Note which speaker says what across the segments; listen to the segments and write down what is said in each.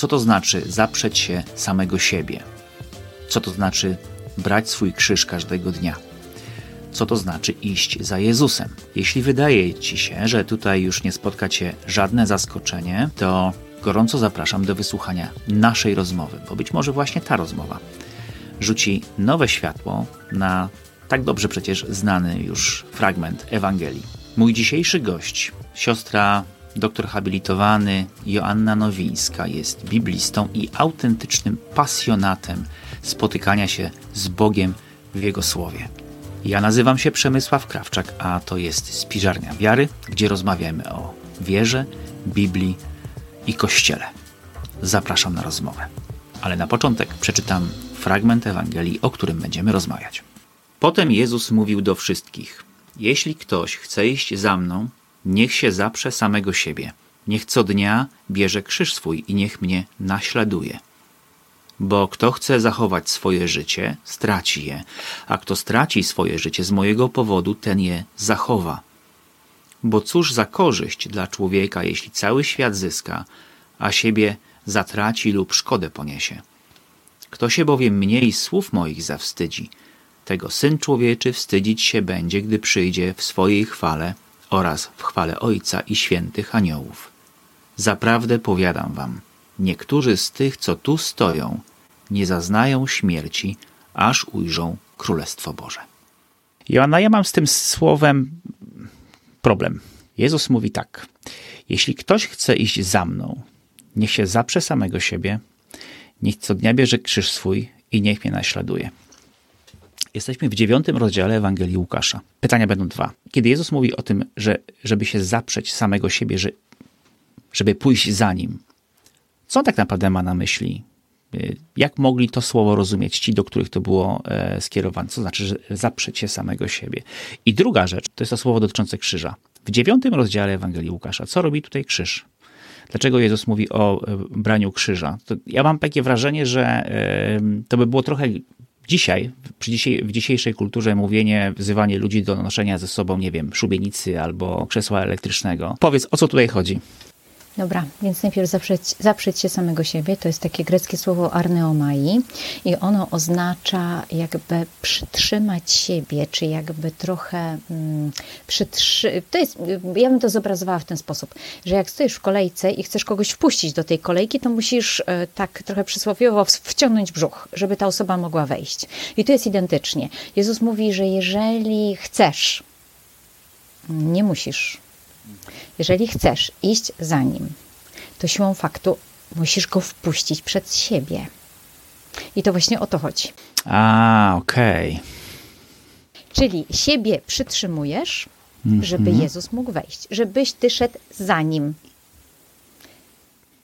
Speaker 1: Co to znaczy zaprzeć się samego siebie? Co to znaczy brać swój krzyż każdego dnia? Co to znaczy iść za Jezusem? Jeśli wydaje ci się, że tutaj już nie spotka cię żadne zaskoczenie, to gorąco zapraszam do wysłuchania naszej rozmowy, bo być może właśnie ta rozmowa rzuci nowe światło na tak dobrze przecież znany już fragment Ewangelii. Mój dzisiejszy gość, siostra doktor habilitowany Joanna Nowińska, jest biblistą i autentycznym pasjonatem spotykania się z Bogiem w Jego Słowie. Ja nazywam się Przemysław Krawczak, a to jest Spiżarnia Wiary, gdzie rozmawiamy o wierze, Biblii i Kościele. Zapraszam na rozmowę. Ale na początek przeczytam fragment Ewangelii, o którym będziemy rozmawiać. Potem Jezus mówił do wszystkich: Jeśli ktoś chce iść za mną, niech się zaprze samego siebie. Niech co dnia bierze krzyż swój i niech mnie naśladuje. Bo kto chce zachować swoje życie, straci je, a kto straci swoje życie z mojego powodu, ten je zachowa. Bo cóż za korzyść dla człowieka, jeśli cały świat zyska, a siebie zatraci lub szkodę poniesie. Kto się bowiem mniej słów moich zawstydzi, tego Syn Człowieczy wstydzić się będzie, gdy przyjdzie w swojej chwale oraz w chwale Ojca i świętych aniołów. Zaprawdę powiadam wam, niektórzy z tych, co tu stoją, nie zaznają śmierci, aż ujrzą Królestwo Boże. Joanna, ja mam z tym słowem problem. Jezus mówi tak: Jeśli ktoś chce iść za mną, niech się zaprze samego siebie, niech co dnia bierze krzyż swój i niech mnie naśladuje. Jesteśmy w dziewiątym rozdziale Ewangelii Łukasza. Pytania będą dwa. Kiedy Jezus mówi o tym, że żeby się zaprzeć samego siebie, że, żeby pójść za Nim, co tak naprawdę ma na myśli? Jak mogli to słowo rozumieć ci, do których to było e, skierowane? Co znaczy, że zaprzeć się samego siebie? I druga rzecz, to jest to słowo dotyczące krzyża. W dziewiątym rozdziale Ewangelii Łukasza, co robi tutaj krzyż? Dlaczego Jezus mówi o e, braniu krzyża? To ja mam takie wrażenie, że e, to by było trochę dzisiaj, przy w dzisiejszej kulturze mówienie, wzywanie ludzi do noszenia ze sobą, nie wiem, szubienicy albo krzesła elektrycznego. Powiedz, o co tutaj chodzi?
Speaker 2: Dobra, więc najpierw zaprzeć, zaprzeć się samego siebie. To jest takie greckie słowo arneomai i ono oznacza jakby przytrzymać siebie, czy jakby trochę mm, przytrzy... To jest, ja bym to zobrazowała w ten sposób, że jak stoisz w kolejce i chcesz kogoś wpuścić do tej kolejki, to musisz e, tak trochę przysłowiowo wciągnąć brzuch, żeby ta osoba mogła wejść. I tu jest identycznie. Jezus mówi, że jeżeli chcesz, nie musisz jeżeli chcesz iść za nim, to siłą faktu musisz go wpuścić przed siebie. I to właśnie o to chodzi.
Speaker 1: A, okej. Okay.
Speaker 2: Czyli siebie przytrzymujesz, mm -hmm. żeby Jezus mógł wejść, żebyś ty szedł za nim.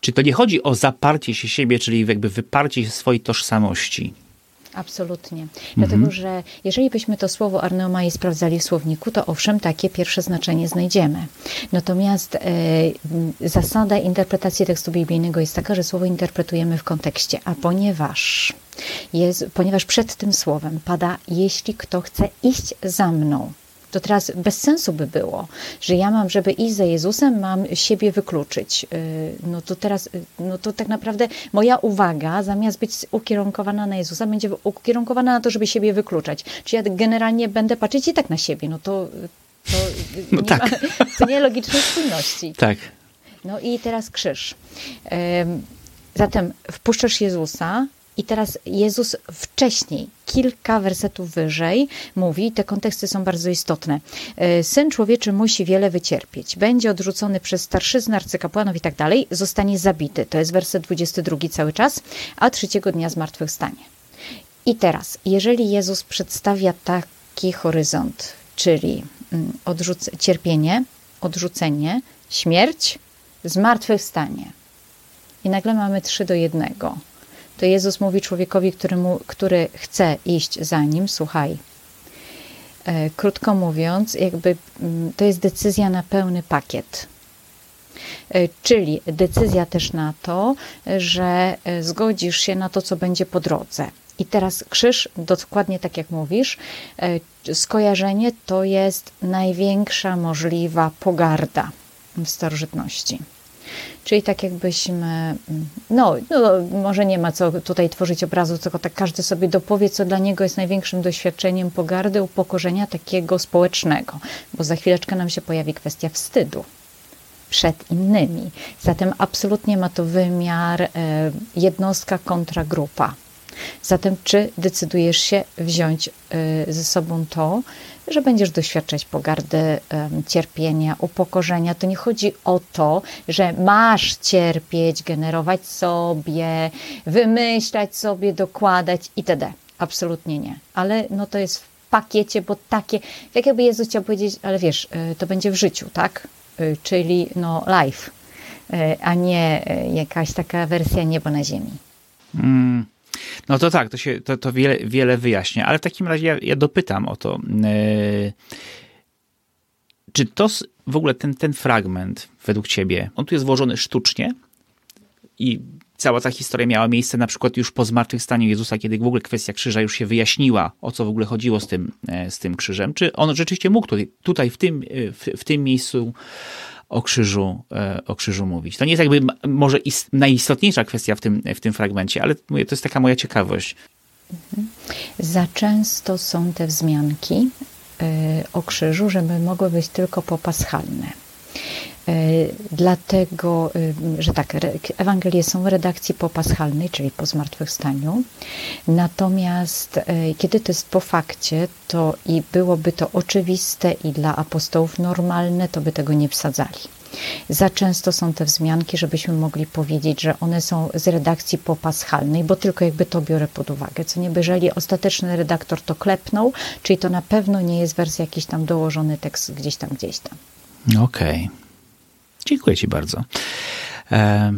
Speaker 1: Czy to nie chodzi o zaparcie się siebie, czyli jakby wyparcie się swojej tożsamości?
Speaker 2: Absolutnie. Dlatego, mhm. że jeżeli byśmy to słowo arneomai sprawdzali w słowniku, to owszem, takie pierwsze znaczenie znajdziemy. Natomiast e, zasada interpretacji tekstu biblijnego jest taka, że słowo interpretujemy w kontekście, a ponieważ, jest, ponieważ przed tym słowem pada, jeśli kto chce iść za mną, to teraz bez sensu by było, że ja mam, żeby iść za Jezusem, mam siebie wykluczyć. Y, no to teraz, y, no to tak naprawdę moja uwaga, zamiast być ukierunkowana na Jezusa, będzie ukierunkowana na to, żeby siebie wykluczać. Czy ja generalnie będę patrzeć i tak na siebie, no to, to,
Speaker 1: no
Speaker 2: nie,
Speaker 1: tak.
Speaker 2: ma, to nie logicznej spójności.
Speaker 1: Tak.
Speaker 2: No i teraz krzyż. Zatem wpuszczasz Jezusa, i teraz Jezus wcześniej, kilka wersetów wyżej, mówi, te konteksty są bardzo istotne. E, Syn człowieczy musi wiele wycierpieć, będzie odrzucony przez starszyznę, arcykapłanów i tak dalej, zostanie zabity. To jest werset 22 cały czas, a trzeciego dnia zmartwychwstanie. I teraz, jeżeli Jezus przedstawia taki horyzont, czyli mm, odrzuc- cierpienie, odrzucenie, śmierć, zmartwychwstanie. I nagle mamy trzy do jednego to Jezus mówi człowiekowi, który, mu, który chce iść za nim, słuchaj. E, krótko mówiąc, jakby mm, to jest decyzja na pełny pakiet. E, czyli decyzja też na to, że e, zgodzisz się na to, co będzie po drodze. I teraz krzyż, dokładnie tak jak mówisz, skojarzenie to jest największa możliwa pogarda w starożytności. Czyli tak jakbyśmy, no, no, może nie ma co tutaj tworzyć obrazu, tylko tak każdy sobie dopowie, co dla niego jest największym doświadczeniem pogardy, upokorzenia takiego społecznego, bo za chwileczkę nam się pojawi kwestia wstydu przed innymi. Zatem absolutnie ma to wymiar e, jednostka kontra grupa. Zatem, czy decydujesz się wziąć e, ze sobą to, że będziesz doświadczać pogardy, cierpienia, upokorzenia. To nie chodzi o to, że masz cierpieć, generować sobie, wymyślać sobie, dokładać itd. Absolutnie nie. Ale no to jest w pakiecie, bo takie, tak jakby Jezus chciał powiedzieć, ale wiesz, e, to będzie w życiu, tak? E, czyli no life, a nie jakaś taka wersja niebo na ziemi.
Speaker 1: Mm. No to tak, to, się, to, to wiele, wiele wyjaśnia, ale w takim razie ja, ja dopytam o to. Yy, czy to w ogóle ten, ten fragment według ciebie, on tu jest włożony sztucznie i cała ta historia miała miejsce na przykład już po zmartwychwstaniu Jezusa, kiedy w ogóle kwestia krzyża już się wyjaśniła, o co w ogóle chodziło z tym, e, z tym krzyżem? Czy on rzeczywiście mógł tutaj, tutaj w, tym, e, w, w tym miejscu o krzyżu, e, o krzyżu mówić. To nie jest jakby może najistotniejsza kwestia w tym, w tym fragmencie, ale to jest taka moja ciekawość.
Speaker 2: Mhm. Za często są te wzmianki e, o krzyżu, żeby mogły być tylko popaschalne. E, dlatego, że tak, Ewangelie są w redakcji popaschalnej, czyli po zmartwychwstaniu. Natomiast kiedy to jest po fakcie, to i byłoby to oczywiste i dla apostołów normalne, to by tego nie wsadzali. Za często są te wzmianki, żebyśmy mogli powiedzieć, że one są z redakcji popaschalnej, bo tylko jakby to biorę pod uwagę. Co nie, jeżeli ostateczny redaktor to klepnął, czyli to na pewno nie jest wersja jakiś tam dołożony tekst gdzieś tam, gdzieś tam.
Speaker 1: Okej. Okay. Dziękuję Ci bardzo. E,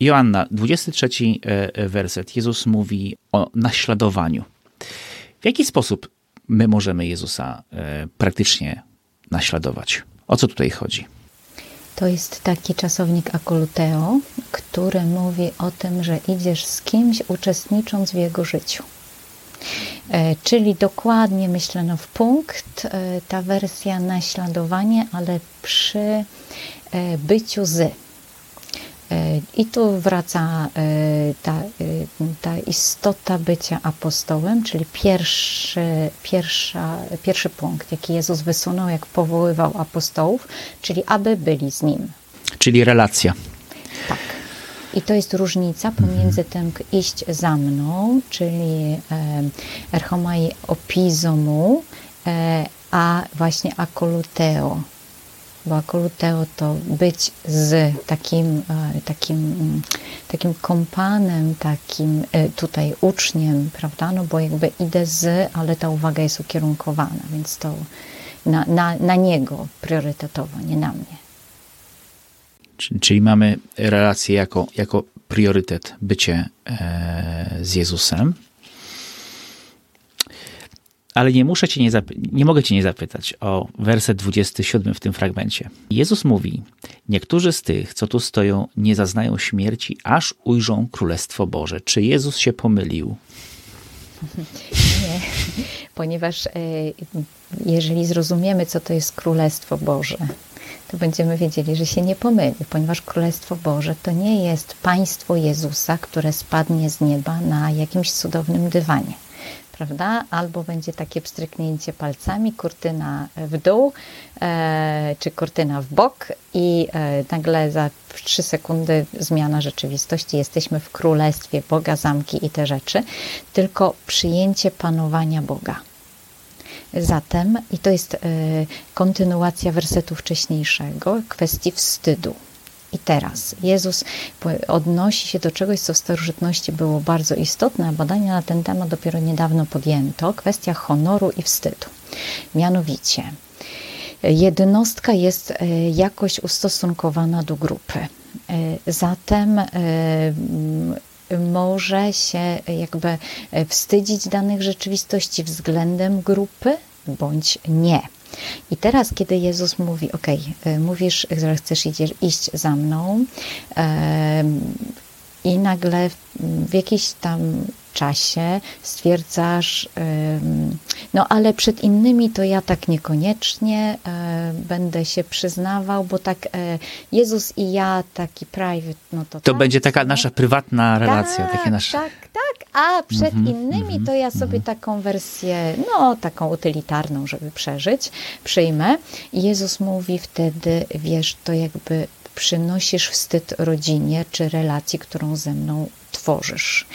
Speaker 1: Joanna, 23 e, werset. Jezus mówi o naśladowaniu. W jaki sposób my możemy Jezusa e, praktycznie naśladować? O co tutaj chodzi?
Speaker 2: To jest taki czasownik akoluteo, który mówi o tym, że idziesz z kimś uczestnicząc w jego życiu. E, czyli dokładnie myślano w punkt ta wersja naśladowanie, ale przy E, byciu z. E, I tu wraca e, ta, ta istota bycia apostołem, czyli pierwszy, pierwsza, pierwszy punkt, jaki Jezus wysunął, jak powoływał apostołów, czyli aby byli z Nim.
Speaker 1: Czyli relacja.
Speaker 2: I to jest różnica pomiędzy tym iść za mną, czyli erchomai opizomu, a właśnie akoluteo, bo akoluteo to być z takim, e, takim, mm, takim kompanem, takim e, tutaj uczniem, prawda? No bo jakby idę z, ale ta uwaga jest ukierunkowana, więc to na, na, na niego priorytetowo, nie na mnie.
Speaker 1: Czyli mamy relację jako, jako priorytet bycie e, z Jezusem ale nie muszę cię nie, nie mogę cię nie zapytać o werset 27 w tym fragmencie. Jezus mówi: Niektórzy z tych, co tu stoją, nie zaznają śmierci, aż ujrzą Królestwo Boże. Czy Jezus się pomylił?
Speaker 2: Nie, ponieważ e, jeżeli zrozumiemy, co to jest Królestwo Boże, to będziemy wiedzieli, że się nie pomyli, ponieważ Królestwo Boże to nie jest państwo Jezusa, które spadnie z nieba na jakimś cudownym dywanie prawda? Albo będzie takie pstryknięcie palcami, kurtyna w dół, e, czy kurtyna w bok i e, nagle za trzy sekundy zmiana rzeczywistości. Jesteśmy w królestwie Boga, zamki i te rzeczy, tylko przyjęcie panowania Boga. Zatem, i to jest e, kontynuacja wersetu wcześniejszego, kwestii wstydu. I teraz Jezus odnosi się do czegoś, co w starożytności było bardzo istotne, a badania na ten temat dopiero niedawno podjęto kwestia honoru i wstydu. Mianowicie, jednostka jest e, jakoś ustosunkowana do grupy. E, zatem może się jakby wstydzić danych rzeczywistości względem grupy bądź nie. I teraz, kiedy Jezus mówi, ok, mówisz, że chcesz iść za mną, i nagle w jakiś tam czasie stwierdzasz, no ale przed innymi to ja tak niekoniecznie e, będę się przyznawał, bo tak e, Jezus i ja taki private, no to
Speaker 1: To
Speaker 2: tak,
Speaker 1: będzie taka nasza prywatna relacja,
Speaker 2: tak,
Speaker 1: takie nasze...
Speaker 2: Tak, tak, a przed
Speaker 1: Mhm,
Speaker 2: innymi to ja sobie taką wersję, no taką utylitarną, żeby przeżyć, przyjmę. I Jezus mówi wtedy, wiesz, to jakby przynosisz wstyd rodzinie czy relacji, którą ze mną tworzysz.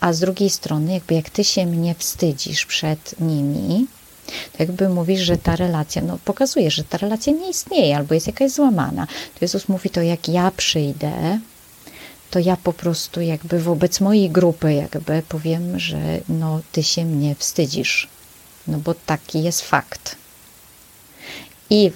Speaker 2: A z drugiej strony, jakby jak ty się mnie wstydzisz przed nimi, to jakby mówisz, że ta relacja, no pokazuje, że ta relacja nie istnieje albo jest jakaś złamana. To Jezus mówi to, jak ja przyjdę, to ja po prostu jakby wobec mojej grupy jakby powiem, że no ty się mnie wstydzisz. No bo taki jest fakt. I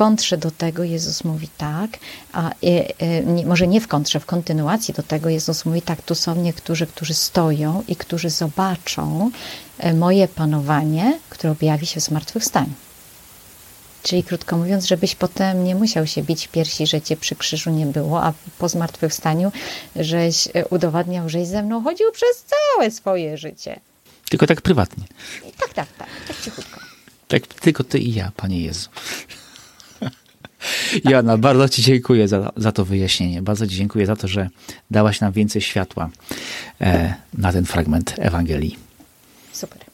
Speaker 2: kontrze do tego Jezus mówi tak, a e, e, może nie w kontrze, w kontynuacji do tego Jezus mówi tak, tu są niektórzy, którzy stoją i którzy zobaczą e, moje panowanie, które objawi się w zmartwychwstaniu. Czyli krótko mówiąc, żebyś potem nie musiał się bić w piersi, że cię przy krzyżu nie było, a po zmartwychwstaniu, żeś udowadniał, żeś ze mną chodził przez całe swoje życie.
Speaker 1: Tylko tak prywatnie.
Speaker 2: I tak, tak, tak, tak cichutko.
Speaker 1: Tak tylko ty i ja, Panie Jezu. Joanna, bardzo Ci dziękuję za, za to wyjaśnienie. Bardzo Ci dziękuję za to, że dałaś nam więcej światła e, na ten fragment Ewangelii.
Speaker 2: Super.